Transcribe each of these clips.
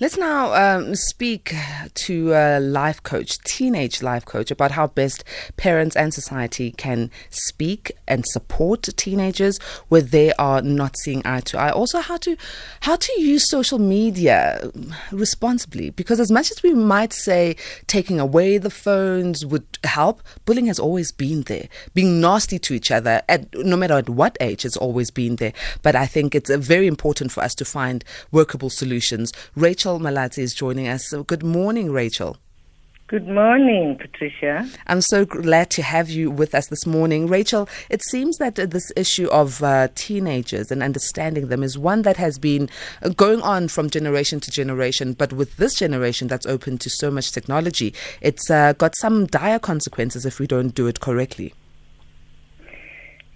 Let's now um, speak to a life coach, teenage life coach, about how best parents and society can speak and support teenagers where they are not seeing eye to eye. Also, how to how to use social media responsibly, because as much as we might say taking away the phones would help, bullying has always been there. Being nasty to each other, at, no matter at what age, has always been there. But I think it's very important for us to find workable solutions. Rachel Malatsi is joining us. So good morning, Rachel. Good morning, Patricia. I'm so glad to have you with us this morning. Rachel, it seems that this issue of uh, teenagers and understanding them is one that has been going on from generation to generation, but with this generation that's open to so much technology, it's uh, got some dire consequences if we don't do it correctly.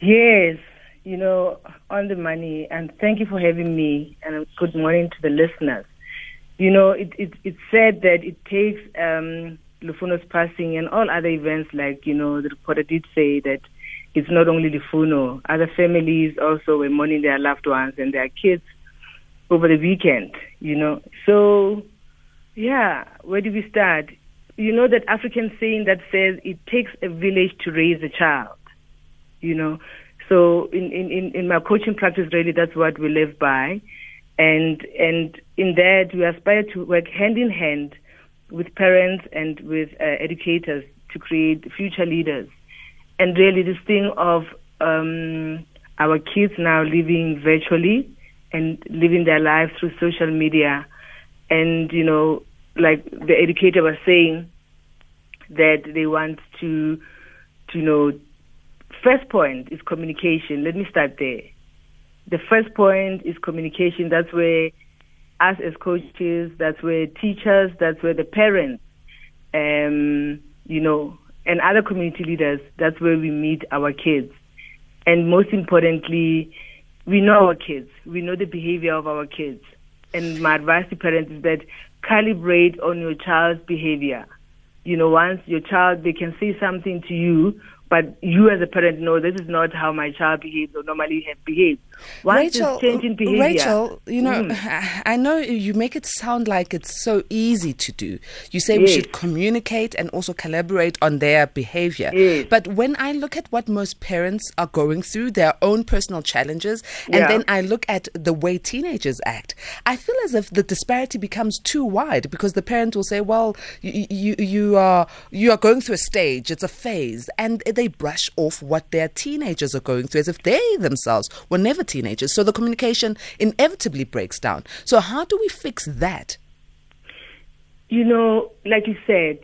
Yes, you know, on the money, and thank you for having me, and good morning to the listeners you know, it, it, it's said that it takes um, Lufuno's passing and all other events, like, you know, the reporter did say that it's not only Lufuno, other families also were mourning their loved ones and their kids over the weekend, you know. So, yeah, where do we start? You know that African saying that says it takes a village to raise a child, you know. So in, in, in my coaching practice, really, that's what we live by and and in that we aspire to work hand in hand with parents and with uh, educators to create future leaders. And really, this thing of um, our kids now living virtually and living their lives through social media, and you know, like the educator was saying, that they want to, to you know, first point is communication. Let me start there the first point is communication. That's where us as coaches, that's where teachers, that's where the parents, um, you know, and other community leaders, that's where we meet our kids. And most importantly, we know our kids. We know the behavior of our kids. And my advice to parents is that calibrate on your child's behavior. You know, once your child, they can say something to you but you as a parent know this is not how my child behaves or normally have behaved. Once Rachel, changing behavior, Rachel, you know, mm. I know you make it sound like it's so easy to do. You say yes. we should communicate and also collaborate on their behavior. Yes. But when I look at what most parents are going through, their own personal challenges, and yeah. then I look at the way teenagers act, I feel as if the disparity becomes too wide because the parent will say, "Well, you you, you are you are going through a stage; it's a phase," and they brush off what their teenagers are going through as if they themselves were never teenagers. So the communication inevitably breaks down. So, how do we fix that? You know, like you said,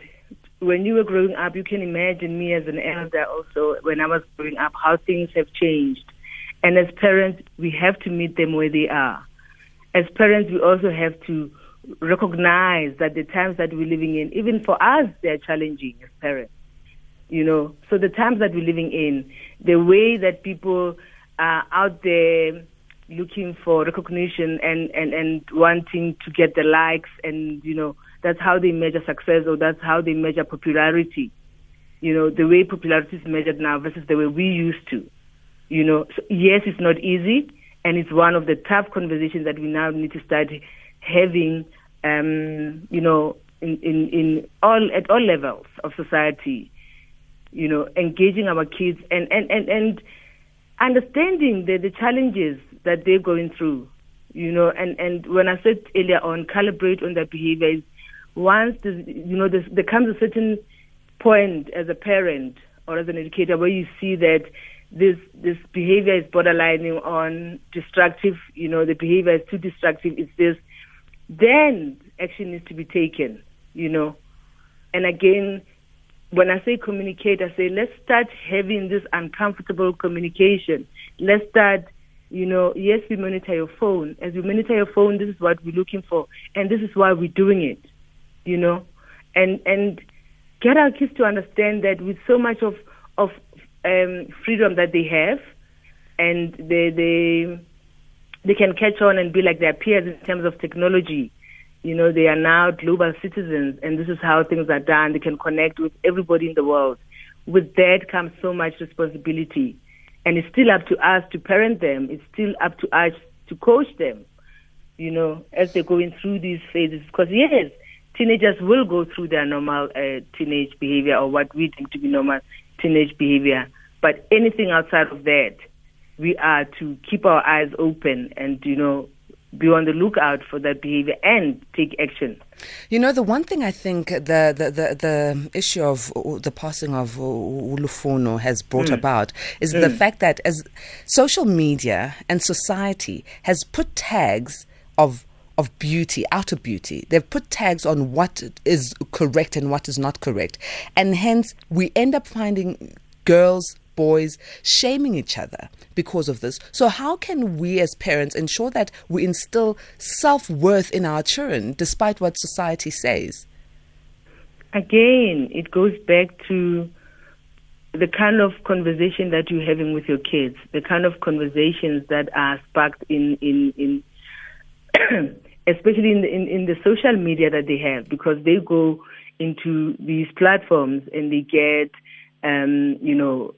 when you were growing up, you can imagine me as an elder also, when I was growing up, how things have changed. And as parents, we have to meet them where they are. As parents, we also have to recognize that the times that we're living in, even for us, they're challenging as parents you know. So the times that we're living in, the way that people are out there looking for recognition and, and, and wanting to get the likes and, you know, that's how they measure success or that's how they measure popularity. You know, the way popularity is measured now versus the way we used to. You know, so yes, it's not easy and it's one of the tough conversations that we now need to start having, um, you know, in, in, in all, at all levels of society you know, engaging our kids and, and, and, and understanding the, the challenges that they're going through, you know, and, and when I said earlier on, calibrate on their behaviors, once, you know, there comes a certain point as a parent or as an educator where you see that this this behavior is borderlining on destructive, you know, the behavior is too destructive, it's this, then action needs to be taken, you know. And again, when I say communicate, I say let's start having this uncomfortable communication. Let's start, you know, yes, we monitor your phone. As we monitor your phone, this is what we're looking for, and this is why we're doing it, you know, and and get our kids to understand that with so much of of um, freedom that they have, and they they they can catch on and be like their peers in terms of technology you know, they are now global citizens, and this is how things are done. They can connect with everybody in the world. With that comes so much responsibility. And it's still up to us to parent them. It's still up to us to coach them. you know, as they're going through these phases. Because yes, teenagers will go through their normal uh, teenage behavior or what we think to be normal teenage behavior. But anything outside of that, we are to keep our eyes open and, you know, be on the lookout for that behavior and take action. You know, the one thing I think the the, the, the issue of the passing of Ulufuno has brought mm. about is mm. the fact that as social media and society has put tags of of beauty, outer beauty. They've put tags on what is correct and what is not correct. And hence, we end up finding girls, boys shaming each other because of this. So, how can we as parents ensure that we instill self worth in our children despite what society says? Again, it goes back to the kind of conversation that you're having with your kids, the kind of conversations that are sparked in, in, in especially in the, in, in the social media that they have, because they go into these platforms and they get, um, you know,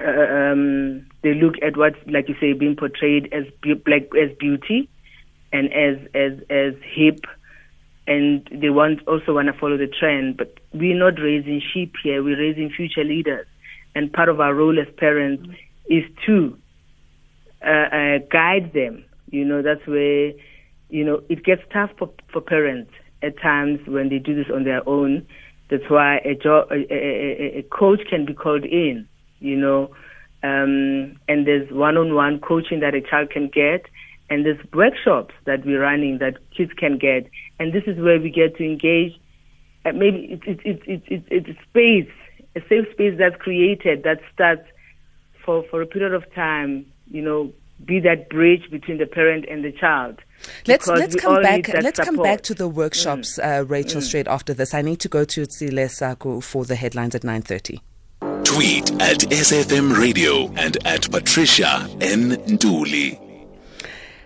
um, they look at what, like you say, being portrayed as be- as beauty and as as as hip, and they want also want to follow the trend. But we're not raising sheep here; we're raising future leaders, and part of our role as parents mm-hmm. is to uh, uh, guide them. You know, that's where you know, it gets tough for, for parents at times when they do this on their own. That's why a, job, a, a, a coach can be called in, you know, um, and there's one-on-one coaching that a child can get, and there's workshops that we're running that kids can get, and this is where we get to engage. Uh, maybe it's it's it's it's it's a space, a safe space that's created that starts for for a period of time, you know, be that bridge between the parent and the child. Let's let's come back. Let's support. come back to the workshops, mm. uh, Rachel. Mm. Straight after this, I need to go to Tsile for the headlines at nine thirty. Tweet at SAfm Radio and at Patricia N Nduli.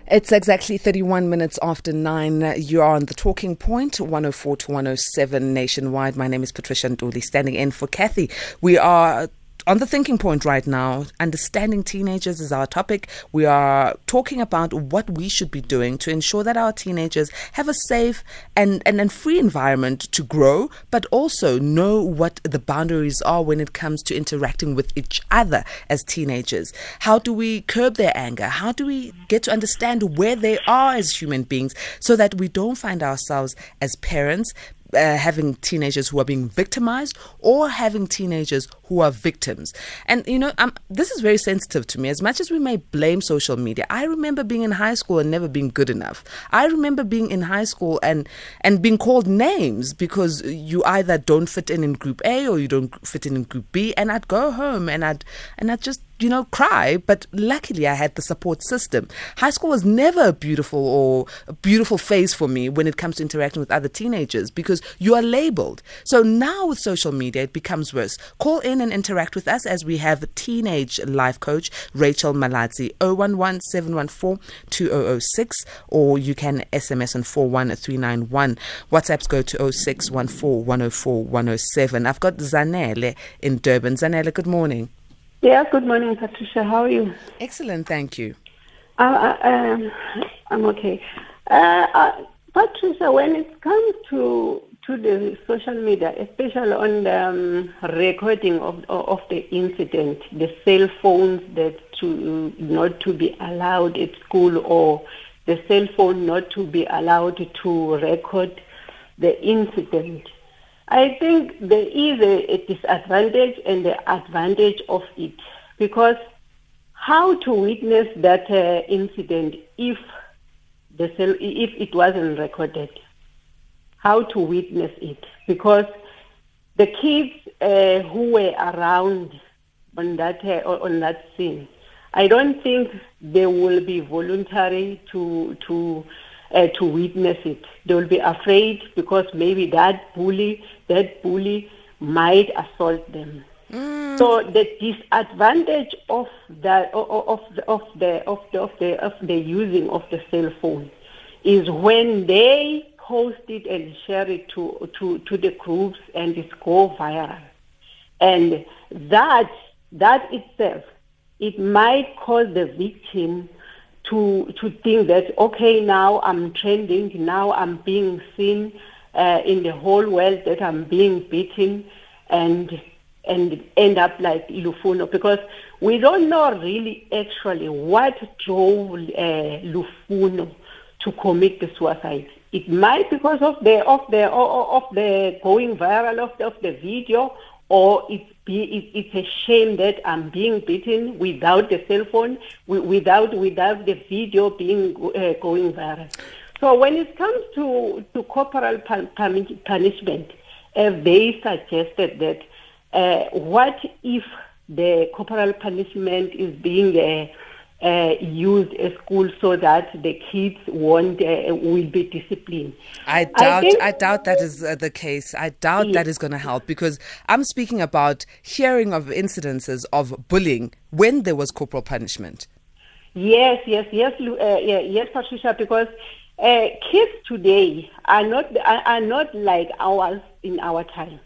It's exactly 31 minutes after 9. You are on the talking point, 104 to 107 nationwide. My name is Patricia Nduli, standing in for Kathy. We are on the thinking point right now, understanding teenagers is our topic. We are talking about what we should be doing to ensure that our teenagers have a safe and, and, and free environment to grow, but also know what the boundaries are when it comes to interacting with each other as teenagers. How do we curb their anger? How do we get to understand where they are as human beings so that we don't find ourselves as parents uh, having teenagers who are being victimized or having teenagers who are victims. And, you know, um, this is very sensitive to me. As much as we may blame social media, I remember being in high school and never being good enough. I remember being in high school and, and being called names because you either don't fit in in group A or you don't fit in in group B. And I'd go home and I'd, and I'd just you know, cry. But luckily, I had the support system. High school was never a beautiful or a beautiful phase for me when it comes to interacting with other teenagers because you are labeled. So now with social media, it becomes worse. Call in and interact with us as we have a teenage life coach Rachel Malatsi 011 2006 or you can SMS on 41391. WhatsApps go to 0614 104 107. I've got Zanele in Durban. Zanele, good morning. Yeah, good morning, Patricia. How are you? Excellent, thank you. Uh, um, I'm okay. Uh, uh, Patricia, when it comes to to the social media, especially on the um, recording of of the incident, the cell phones that to not to be allowed at school, or the cell phone not to be allowed to record the incident. I think there is a, a disadvantage and the advantage of it because how to witness that uh, incident if the cell, if it wasn't recorded? How to witness it? Because the kids uh, who were around on that uh, on that scene, I don't think they will be voluntary to to uh, to witness it. They will be afraid because maybe that bully, that bully might assault them. Mm. So the disadvantage of the of the of the of the of the of the using of the cell phone is when they post it and share it to to to the groups and it go viral, and that that itself it might cause the victim to to think that okay now I'm trending, now I'm being seen uh, in the whole world that I'm being beaten, and and end up like Lufuno because we don't know really actually what drove uh, Lufuno to commit the suicide. It might because of the of the of the going viral of the, of the video, or it's be it, it's a shame that I'm being beaten without the cell phone, without without the video being uh, going viral. So when it comes to to corporal punishment, uh, they suggested that uh, what if the corporal punishment is being uh, used at school so that the kids won't uh, will be disciplined. I doubt. I, I doubt that is uh, the case. I doubt yes. that is going to help because I'm speaking about hearing of incidences of bullying when there was corporal punishment. Yes, yes, yes, uh, yes, Patricia. Because uh, kids today are not are not like ours in our time.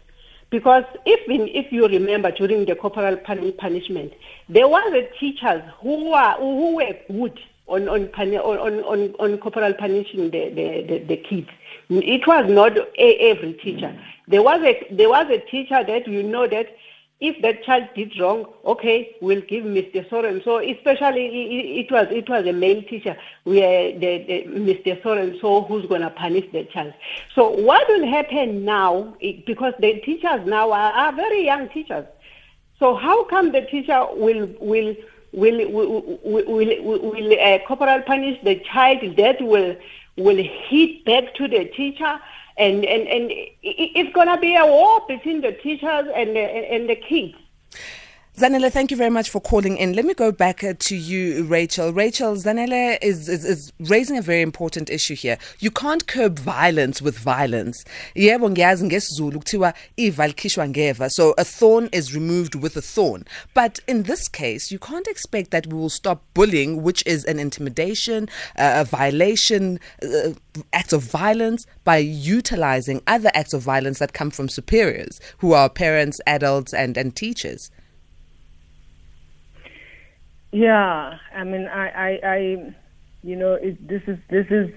Because even if you remember during the corporal punishment, there was a teachers who were who were good on on on on, on corporal punishing the, the, the, the kids. It was not a, every teacher. There was a there was a teacher that you know that if that child did wrong, okay, we'll give Mr. So and so. Especially it was it was a male teacher where the, the Mr. So and so who's going to punish the child. So what will happen now? Because the teachers now are, are very young teachers. So how come the teacher will will will will will, will, will uh, corporal punish the child that will will hit back to the teacher? And and and it's to be a war between the teachers and the, and the kids. Zanele, thank you very much for calling in. Let me go back uh, to you, Rachel. Rachel, Zanele is, is, is, raising a very important issue here. You can't curb violence with violence. Yebo ngiyazi ngesizulu kuthiwa iva ngeva. So a thorn is removed with a thorn. But in this case, you can't expect that we will stop bullying, which is an intimidation, uh, a violation, uh, acts of violence by utilizing other acts of violence that come from superiors who are parents, adults and, and teachers. Yeah, I mean, I, I, I you know, it, this is this is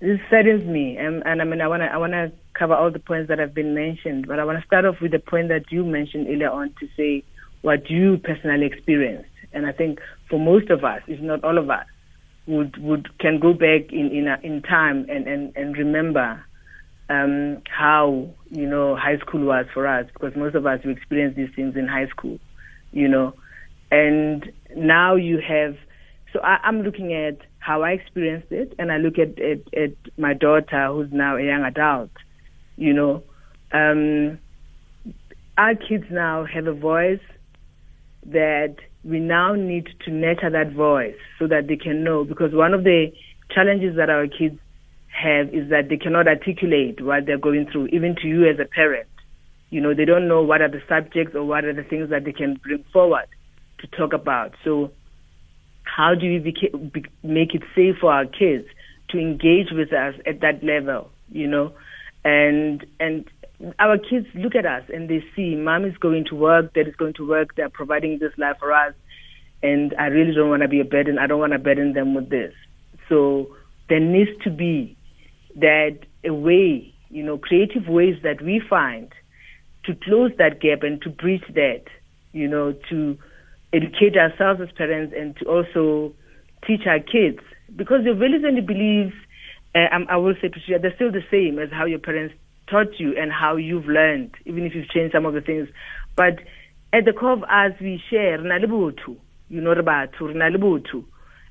this saddens me, and, and I mean, I wanna I wanna cover all the points that have been mentioned, but I wanna start off with the point that you mentioned earlier on to say what you personally experienced, and I think for most of us, if not all of us, would would can go back in in in time and and and remember um, how you know high school was for us because most of us we experienced these things in high school, you know, and now you have, so I, am looking at how I experienced it, and I look at, at, at my daughter, who's now a young adult. You know, um, our kids now have a voice that we now need to nurture that voice so that they can know. Because one of the challenges that our kids have is that they cannot articulate what they're going through, even to you as a parent. You know, they don't know what are the subjects or what are the things that they can bring forward to talk about. So, how do we beca- be- make it safe for our kids to engage with us at that level? You know, and and our kids look at us and they see mom is going to work, dad is going to work, they're providing this life for us, and I really don't want to be a burden. I don't want to burden them with this. So there needs to be that a way, you know, creative ways that we find to close that gap and to bridge that, you know, to educate ourselves as parents and to also teach our kids because your values and beliefs, uh, I will say, Patricia, they're still the same as how your parents taught you and how you've learned, even if you've changed some of the things. But at the core of us, we share, you know,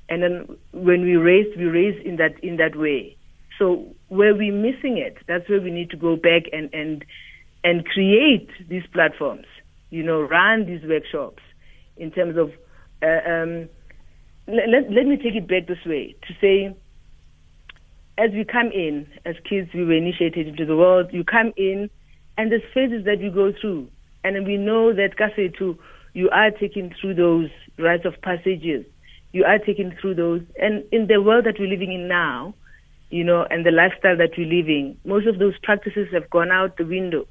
and then when we raise, we raise in that in that way. So where we're missing it, that's where we need to go back and and and create these platforms. You know, run these workshops in terms of, uh, um, let, let me take it back this way to say, as we come in, as kids, we were initiated into the world, you come in, and there's phases that you go through. And we know that, Kase, too, you are taken through those rites of passages. You are taken through those. And in the world that we're living in now, you know, and the lifestyle that we're living, most of those practices have gone out the window.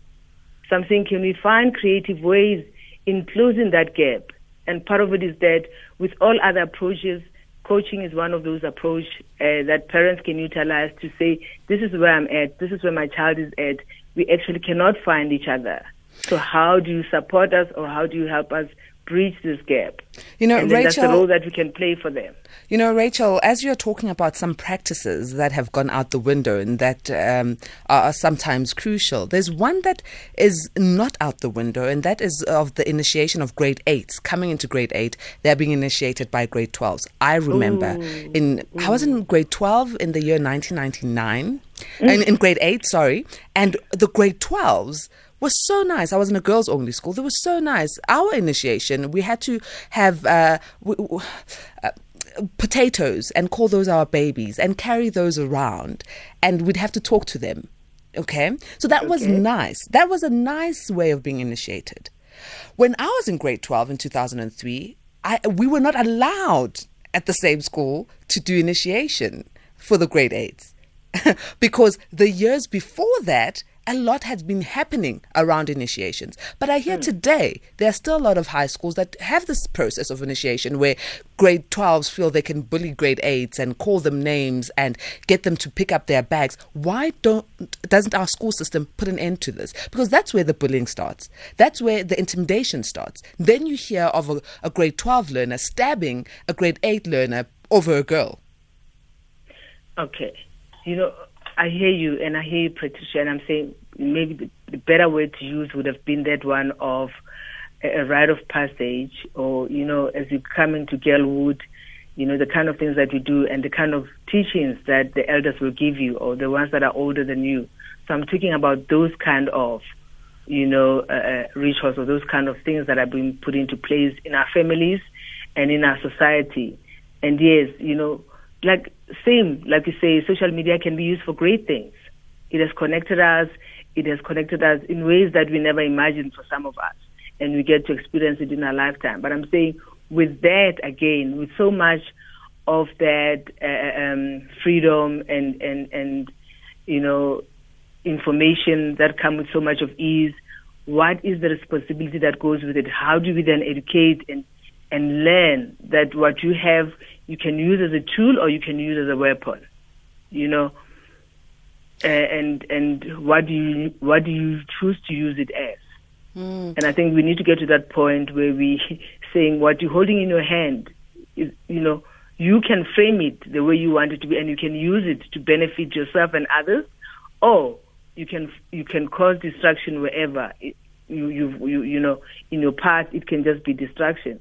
So I'm saying, can we find creative ways in closing that gap? And part of it is that with all other approaches, coaching is one of those approach uh, that parents can utilize to say, this is where I'm at, this is where my child is at. We actually cannot find each other. So how do you support us or how do you help us bridge this gap? You know, Rachel, that's the role that we can play for them. You know, Rachel, as you're talking about some practices that have gone out the window and that um, are sometimes crucial, there's one that is not out the window, and that is of the initiation of grade eights. Coming into grade eight, they're being initiated by grade 12s. I remember Ooh. in, I was in grade 12 in the year 1999, mm. in, in grade eight, sorry, and the grade 12s was so nice. I was in a girls only school. They were so nice. Our initiation, we had to have uh, uh, potatoes and call those our babies and carry those around, and we'd have to talk to them. Okay, so that okay. was nice. That was a nice way of being initiated. When I was in grade twelve in two thousand and three, I we were not allowed at the same school to do initiation for the grade eights because the years before that a lot has been happening around initiations. But I hear mm. today there are still a lot of high schools that have this process of initiation where grade 12s feel they can bully grade 8s and call them names and get them to pick up their bags. Why don't doesn't our school system put an end to this? Because that's where the bullying starts. That's where the intimidation starts. Then you hear of a, a grade 12 learner stabbing a grade 8 learner over a girl. Okay. You know, I hear you, and I hear you, Patricia, and I'm saying maybe the, the better word to use would have been that one of a, a rite of passage, or you know, as you come into girlhood, you know, the kind of things that you do and the kind of teachings that the elders will give you, or the ones that are older than you. So I'm talking about those kind of, you know, uh, uh rituals or those kind of things that are being put into place in our families and in our society. And yes, you know, like same, like you say, social media can be used for great things. It has connected us. It has connected us in ways that we never imagined for some of us, and we get to experience it in our lifetime. But I'm saying, with that again, with so much of that uh, um, freedom and and and you know information that come with so much of ease, what is the responsibility that goes with it? How do we then educate and and learn that what you have you can use as a tool or you can use as a weapon. You know, uh, and and what do you what do you choose to use it as? Mm. And I think we need to get to that point where we saying what you're holding in your hand is you know you can frame it the way you want it to be and you can use it to benefit yourself and others or you can you can cause destruction wherever it, you you you you know in your path it can just be distraction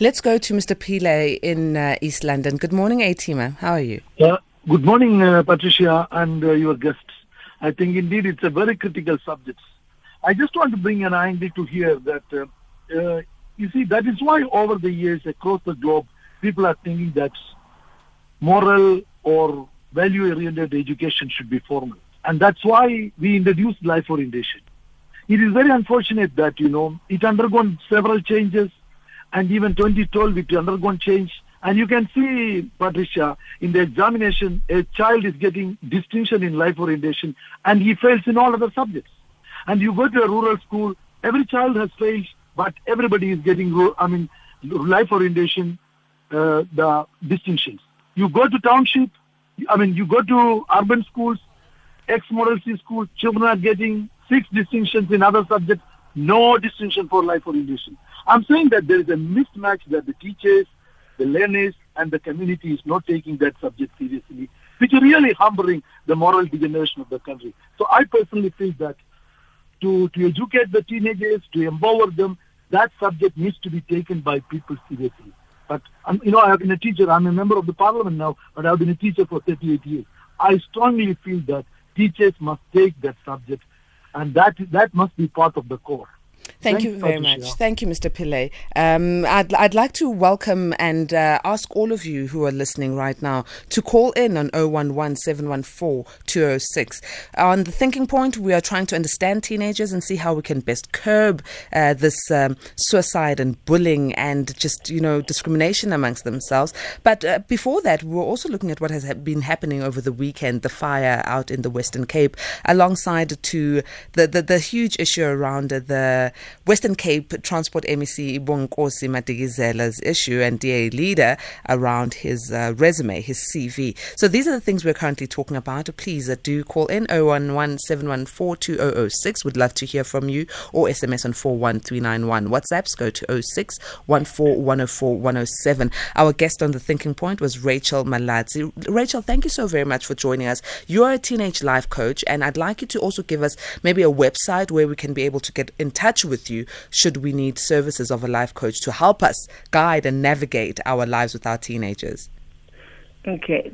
Let's go to Mr. Pile in uh, East London. Good morning, Atima. How are you? Yeah. Good morning, uh, Patricia, and uh, your guests. I think indeed it's a very critical subject. I just want to bring an angle to here that uh, uh, you see that is why over the years across the globe people are thinking that moral or value-oriented education should be formal, and that's why we introduced life orientation. It is very unfortunate that you know it undergone several changes and even 2012 it undergone change. And you can see, Patricia, in the examination, a child is getting distinction in life orientation and he fails in all other subjects. And you go to a rural school, every child has failed, but everybody is getting, I mean, life orientation, uh, the distinctions. You go to township, I mean, you go to urban schools, ex-model C schools, children are getting six distinctions in other subjects, no distinction for life orientation. I'm saying that there is a mismatch that the teachers, the learners, and the community is not taking that subject seriously, which is really humbling the moral degeneration of the country. So I personally feel that to, to educate the teenagers, to empower them, that subject needs to be taken by people seriously. But, um, you know, I have been a teacher. I'm a member of the parliament now, but I've been a teacher for 38 years. I strongly feel that teachers must take that subject, and that that must be part of the core. Thank you very much. Thank you, Mr. Pillay. Um, I'd, I'd like to welcome and uh, ask all of you who are listening right now to call in on 011 714 206. On the thinking point, we are trying to understand teenagers and see how we can best curb uh, this um, suicide and bullying and just, you know, discrimination amongst themselves. But uh, before that, we we're also looking at what has been happening over the weekend, the fire out in the Western Cape, alongside to the, the, the huge issue around the Western Cape Transport MEC Bonkosi Madikizela's issue and DA leader around his uh, resume, his CV. So these are the things we're currently talking about. Please uh, do call in 011 714 Would love to hear from you or SMS on 41391. WhatsApps go to 06 107. Our guest on the Thinking Point was Rachel Malatsi. Rachel, thank you so very much for joining us. You are a teenage life coach, and I'd like you to also give us maybe a website where we can be able to get in touch with you should we need services of a life coach to help us guide and navigate our lives with our teenagers. Okay.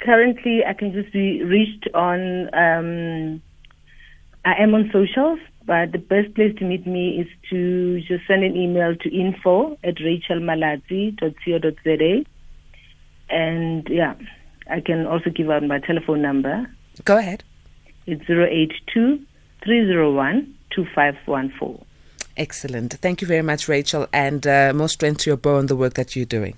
Currently, I can just be reached on, um, I am on socials, but the best place to meet me is to just send an email to info at rachelmalatsi.co.za. And yeah, I can also give out my telephone number. Go ahead. It's 082 301 2514. Excellent. Thank you very much, Rachel, and uh, more strength to your bow on the work that you're doing.